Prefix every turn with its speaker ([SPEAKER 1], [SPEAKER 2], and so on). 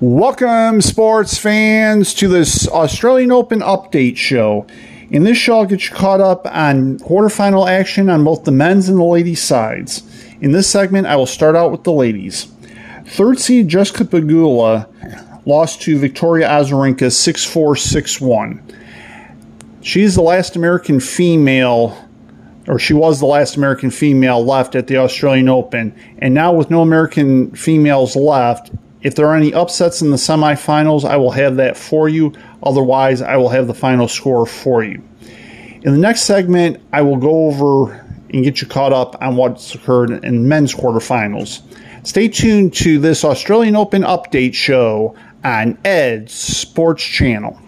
[SPEAKER 1] Welcome, sports fans, to this Australian Open update show. In this show, I'll get you caught up on quarterfinal action on both the men's and the ladies' sides. In this segment, I will start out with the ladies. Third seed Jessica Pegula lost to Victoria Azarenka 6 4 6 1. She's the last American female, or she was the last American female left at the Australian Open. And now, with no American females left, if there are any upsets in the semifinals, I will have that for you. Otherwise, I will have the final score for you. In the next segment, I will go over and get you caught up on what's occurred in men's quarterfinals. Stay tuned to this Australian Open update show on Ed's Sports Channel.